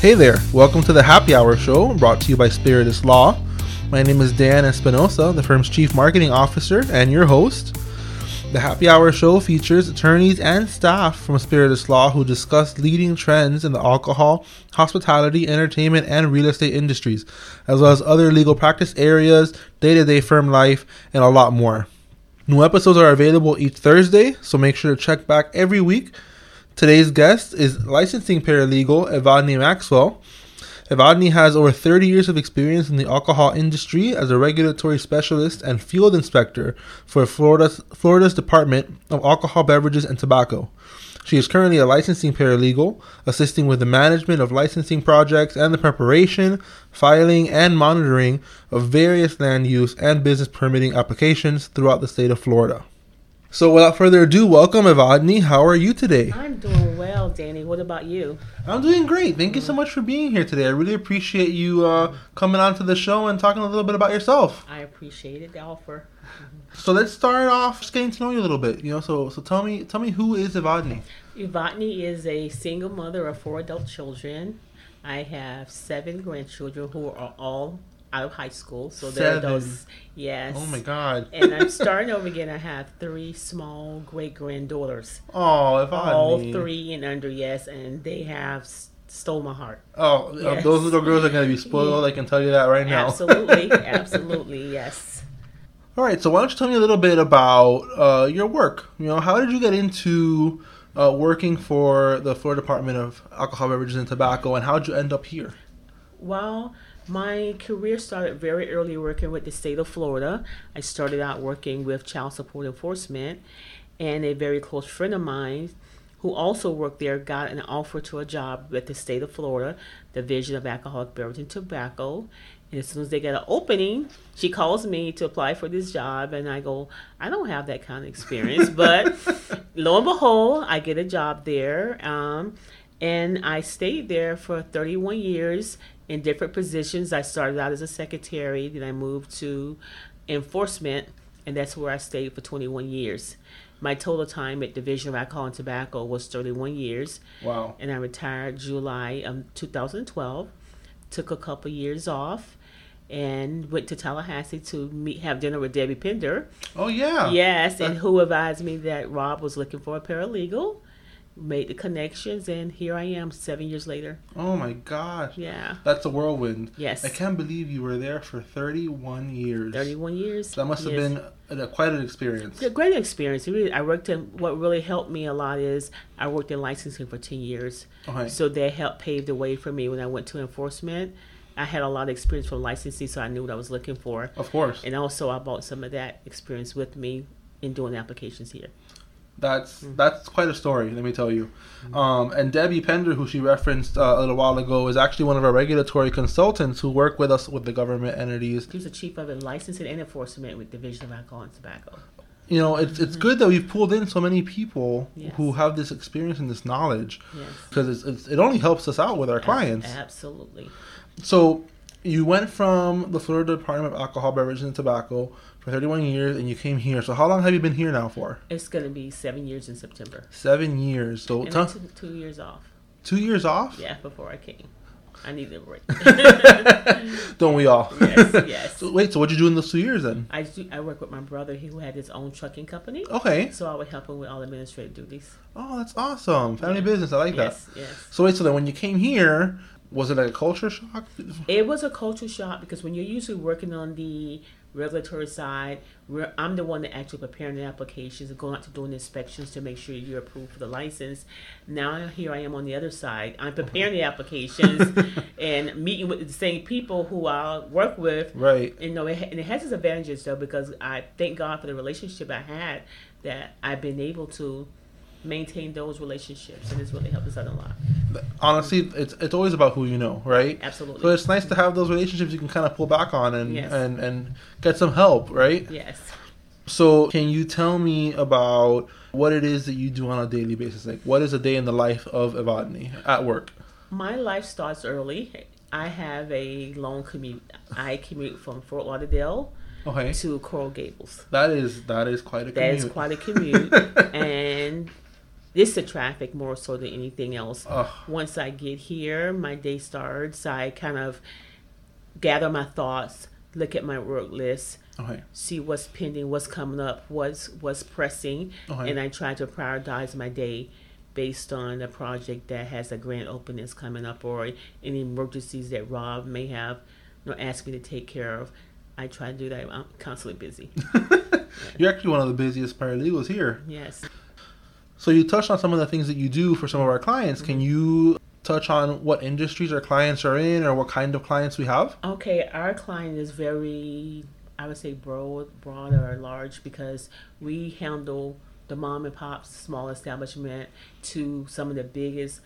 Hey there, welcome to the Happy Hour Show brought to you by Spiritus Law. My name is Dan Espinosa, the firm's Chief Marketing Officer and your host. The Happy Hour Show features attorneys and staff from Spiritus Law who discuss leading trends in the alcohol, hospitality, entertainment, and real estate industries, as well as other legal practice areas, day to day firm life, and a lot more. New episodes are available each Thursday, so make sure to check back every week Today's guest is licensing paralegal Evadne Maxwell. Evadne has over 30 years of experience in the alcohol industry as a regulatory specialist and field inspector for Florida's, Florida's Department of Alcohol, Beverages, and Tobacco. She is currently a licensing paralegal, assisting with the management of licensing projects and the preparation, filing, and monitoring of various land use and business permitting applications throughout the state of Florida. So, without further ado, welcome, Evadne. How are you today? I'm doing well, Danny. What about you? I'm doing great. Thank you so much for being here today. I really appreciate you uh, coming on to the show and talking a little bit about yourself. I appreciate the offer. So let's start off just getting to know you a little bit. You know, so so tell me tell me who is Evadne? Evadne is a single mother of four adult children. I have seven grandchildren who are all out of high school, so they're Seven. Yes. Oh my God. and I'm starting over again. I have three small great granddaughters, Oh, Evadne. all three and under. Yes, and they have stole my heart. Oh, uh, Yes. those little girls are gonna be spoiled. I can tell you that right now. Absolutely, absolutely, yes. All right. So why don't you tell me a little bit about uh, your work? You know, how did you get into uh, working for the Florida Department of Alcohol, Beverages, and Tobacco, and how did you end up here? Well, my career started very early working with the state of Florida. I started out working with child support enforcement, and a very close friend of mine who also worked there got an offer to a job with the state of Florida, Division of Alcoholic Beverage and Tobacco. And as soon as they get an opening, she calls me to apply for this job, and I go, I don't have that kind of experience, but lo and behold, I get a job there. Um, and I stayed there for 31 years in different positions. I started out as a secretary, then I moved to enforcement, and that's where I stayed for 21 years. My total time at Division of Alcohol and Tobacco was 31 years, Wow. and I retired July of 2012. Took a couple years off, and went to Tallahassee to meet, have dinner with Debbie Pender. Oh yeah. Yes, and who advised me that Rob was looking for a paralegal. Made the connections, and here I am seven years later. Oh my gosh. Yeah. That's a whirlwind. Yes. I can't believe you were there for 31 years. 31 years. That must have Yes. been a, quite an experience. A great experience. Really, I worked in what really helped me a lot is I worked in licensing for 10 years. Okay. So that helped pave the way for me when I went to enforcement. I had a lot of experience from licensing, so I knew what I was looking for. Of course. And also, I brought some of that experience with me in doing applications here. That's Mm-hmm. that's quite a story, let me tell you. Um, and Debbie Pender, who she referenced uh, a little while ago, is actually one of our regulatory consultants who work with us with the government entities. She's the chief of licensing and enforcement with Division of Alcohol and Tobacco. You know, it's it's good that we've pulled in so many people Yes. who have this experience and this knowledge Yes. because it's, it's, it only helps us out with our clients. Absolutely. So you went from the Florida Department of Alcohol, Beverages, and Tobacco for 31 years, and you came here. So how long have you been here now for? It's going to be seven years in September. Seven years. So And I took two years off. two years off. Yeah, before I came. I needed a break. Don't we all? yes, yes. So wait, so what'd you do in those two years then? I, do, I work with my brother who had his own trucking company. Okay. So I would help him with all administrative duties. Oh, that's awesome. Family Yeah. business. I like that. yes, yes. So wait, so then when you came here, was it a culture shock? It was a culture shock because when you're usually working on the regulatory side, I'm the one that actually preparing the applications and going out to doing inspections to make sure you're approved for the license. Now here I am on the other side. I'm preparing the applications and meeting with the same people who I work with. Right. You know, it, and it has its advantages though because I thank God for the relationship I had that I've been able to maintain those relationships and it's really helped us out a lot. Honestly, it's it's always about who you know, right? Absolutely. So it's nice to have those relationships you can kind of pull back on and Yes. and and get some help, right? Yes. So can you tell me about what it is that you do on a daily basis? Like, what is a day in the life of Evadne at work? My life starts early. I have a long commute. I commute from Fort Lauderdale Okay. to Coral Gables. That is that is quite a That commute. is quite a commute, and It's the traffic more so than anything else. Ugh. Once I get here, my day starts. I kind of gather my thoughts, look at my work list, Okay. see what's pending, what's coming up, what's what's pressing, Okay. and I try to prioritize my day based on a project that has a grand opening that's coming up or any emergencies that Rob may have you know, asked me to take care of. I try to do that. I'm constantly busy. You're actually one of the busiest paralegals here. yes. So you touched on some of the things that you do for some of our clients. Can you touch on what industries our clients are in or what kind of clients we have? Okay, our client is very, I would say, broad, broad or large because we handle the mom and pop small establishment to some of the biggest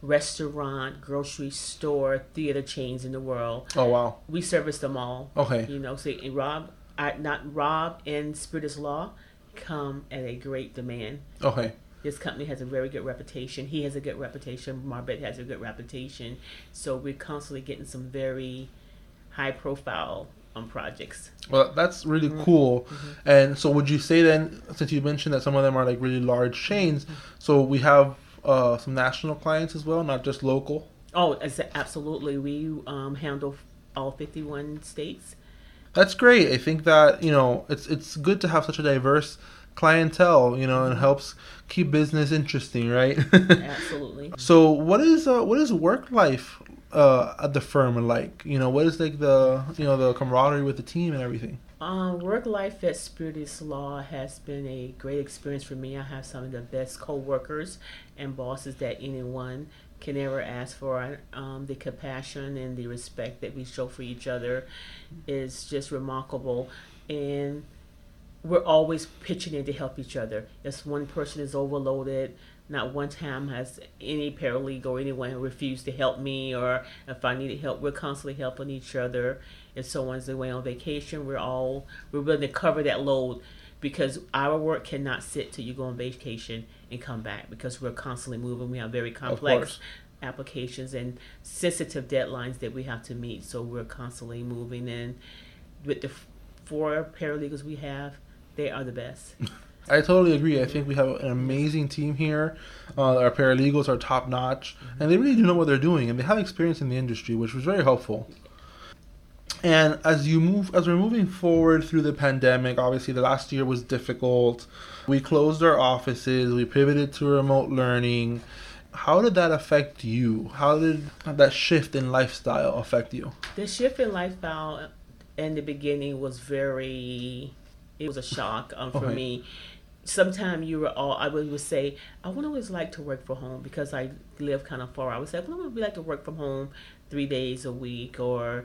restaurant, grocery store, theater chains in the world. Oh wow. We service them all. Okay. You know, and Rob, I, not Rob and Spiritus Law come at a great demand. Okay. This company has a very good reputation. He has a good reputation. Marbet has a good reputation. So we're constantly getting some very high profile um, projects. Well, that's really Mm-hmm. cool. And so, would you say then, since you mentioned that some of them are like really large chains, Mm-hmm. so we have uh, some national clients as well, not just local? Oh, absolutely. We um, handle all 51 states. That's great. I think that you know it's it's good to have such a diverse clientele. You know, and helps keep business interesting, right? Absolutely. so, what is uh, what is work life uh, at the firm like? You know, what is like the you know the camaraderie with the team and everything? Um, work life at Spiritus Law has been a great experience for me. I have some of the best co-workers and bosses that anyone can ever ask for. Um, the compassion and the respect that we show for each other is just remarkable, and we're always pitching in to help each other. If one person is overloaded, not one time has any paralegal or anyone refused to help me, or if I needed help, we're constantly helping each other. If someone's away on vacation, we're all we're willing to cover that load because our work cannot sit till you go on vacation and come back because we're constantly moving. We have very complex applications and sensitive deadlines that we have to meet. So we're constantly moving And With the four paralegals we have, they are the best. I totally agree. I think we have an amazing team here. Uh, our paralegals are top notch, and they really do know what they're doing, and they have experience in the industry, which was very helpful. And as you move, as we're moving forward through the pandemic, obviously the last year was difficult. We closed our offices. We pivoted to remote learning. How did that affect you? How did that shift in lifestyle affect you? The shift in lifestyle in the beginning was very, it was a shock um, for Okay. me. Sometimes you were all, I would, would say, I would always like to work from home because I live kind of far. I would say, I would like to work from home three days a week or,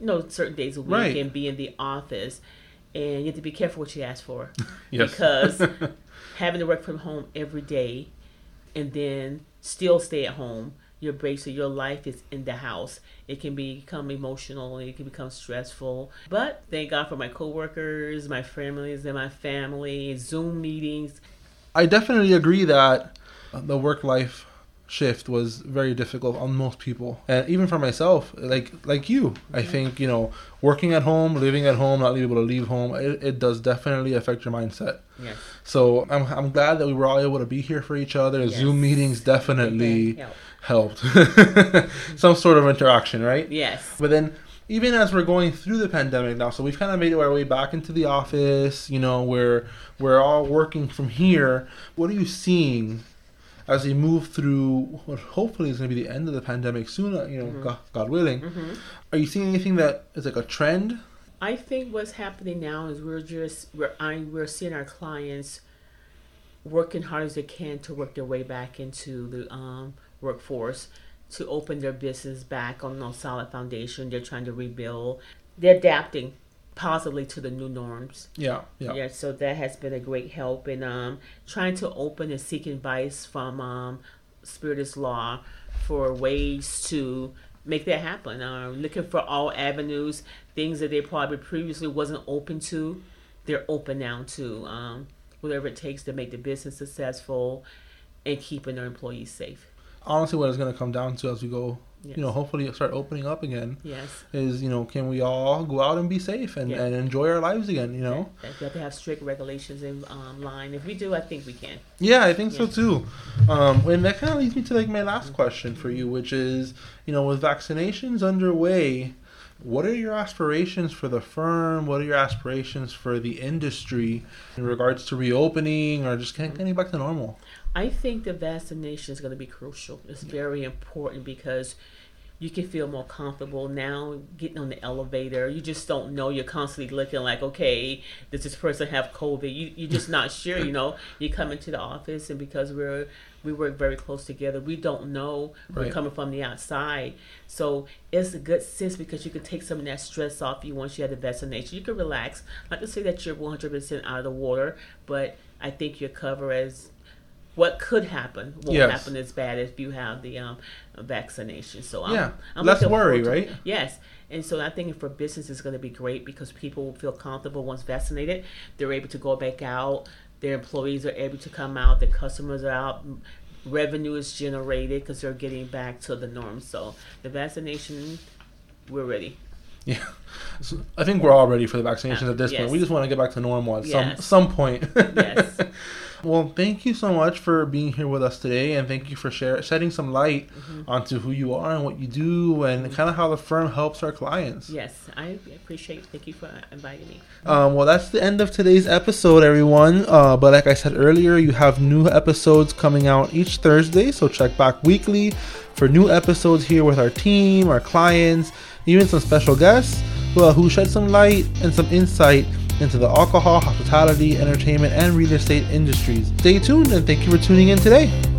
you know, certain days a week Right. and be in the office. And you have to be careful what you ask for. Yes. Because having to work from home every day and then still stay at home your break so your life is in the house it can become emotional it can become stressful but thank god for my coworkers my families and my family zoom meetings I definitely agree that the work life shift was very difficult on most people, and even for myself, like like you, I think you know working at home, living at home, not being able to leave home, it, it does definitely affect your mindset. yes So I'm I'm glad that we were all able to be here for each other. Yes. Zoom meetings definitely Help. helped, some sort of interaction, right? yes But then, even as we're going through the pandemic now, so we've kind of made our way back into the office. You know, we're we're all working from here. What are you seeing as we move through what hopefully is going to be the end of the pandemic soon? uh, You know, Mhm. God, God willing. hmm Are you seeing anything that is like a trend? I think what's happening now is we're just we're I, we're seeing our clients working hard as they can to work their way back into the um, workforce to open their business back on a solid foundation. They're trying to rebuild. They're adapting positively to the new norms. Yeah, yeah, Yeah, so that has been a great help in um, trying to open and seek advice from um, Spiritus Law for ways to make that happen. Uh, looking for all avenues, things that they probably previously wasn't open to, they're open now to. Um, whatever it takes to make the business successful and keeping their employees safe. Honestly, what it's going to come down to as we go Yes. you know hopefully start opening up again yes. is you know can we all go out and be safe and, Yeah. and enjoy our lives again you know we have to have strict regulations in um, line. If we do, I think we can. Yeah, I think so too. Um, and that kind of leads me to like my last question for you, which is, you know, with vaccinations underway, what are your aspirations for the firm? What are your aspirations for the industry in regards to reopening or just getting back to normal? I think the vaccination is going to be crucial. It's very important because you can feel more comfortable now getting on the elevator. You just don't know. You're constantly looking like, okay, does this person have COVID? You, you're just not sure. You know, you come into the office, and because we're we work very close together, we don't know we're coming from the outside. So it's a good sense because you can take some of that stress off you once you have the vaccination. You can relax. Not to say that you're 100% out of the water, but I think you're covered as what could happen won't Yes. happen as bad if you have the um, vaccination. So I'm, Yeah. I'm Less worry, right? Yes, and so I think for business is going to be great because people will feel comfortable once vaccinated. They're able to go back out. Their employees are able to come out. Their customers are out. Revenue is generated because they're getting back to the norm. So the vaccination, we're ready. Yeah, so I think we're all ready for the vaccinations at this point. We just want to get back to normal at some some point. Yes. well, thank you so much for being here with us today, and thank you for share, shedding some light Mm-hmm. onto who you are and what you do, and kind of how the firm helps our clients. Yes, I appreciate. Thank you for inviting me. Um, well, that's the end of today's episode, everyone. Uh, but like I said earlier, you have new episodes coming out each Thursday, so check back weekly for new episodes here with our team, our clients, even some special guests who, who shed some light and some insight into the alcohol, hospitality, entertainment, and real estate industries. Stay tuned and thank you for tuning in today.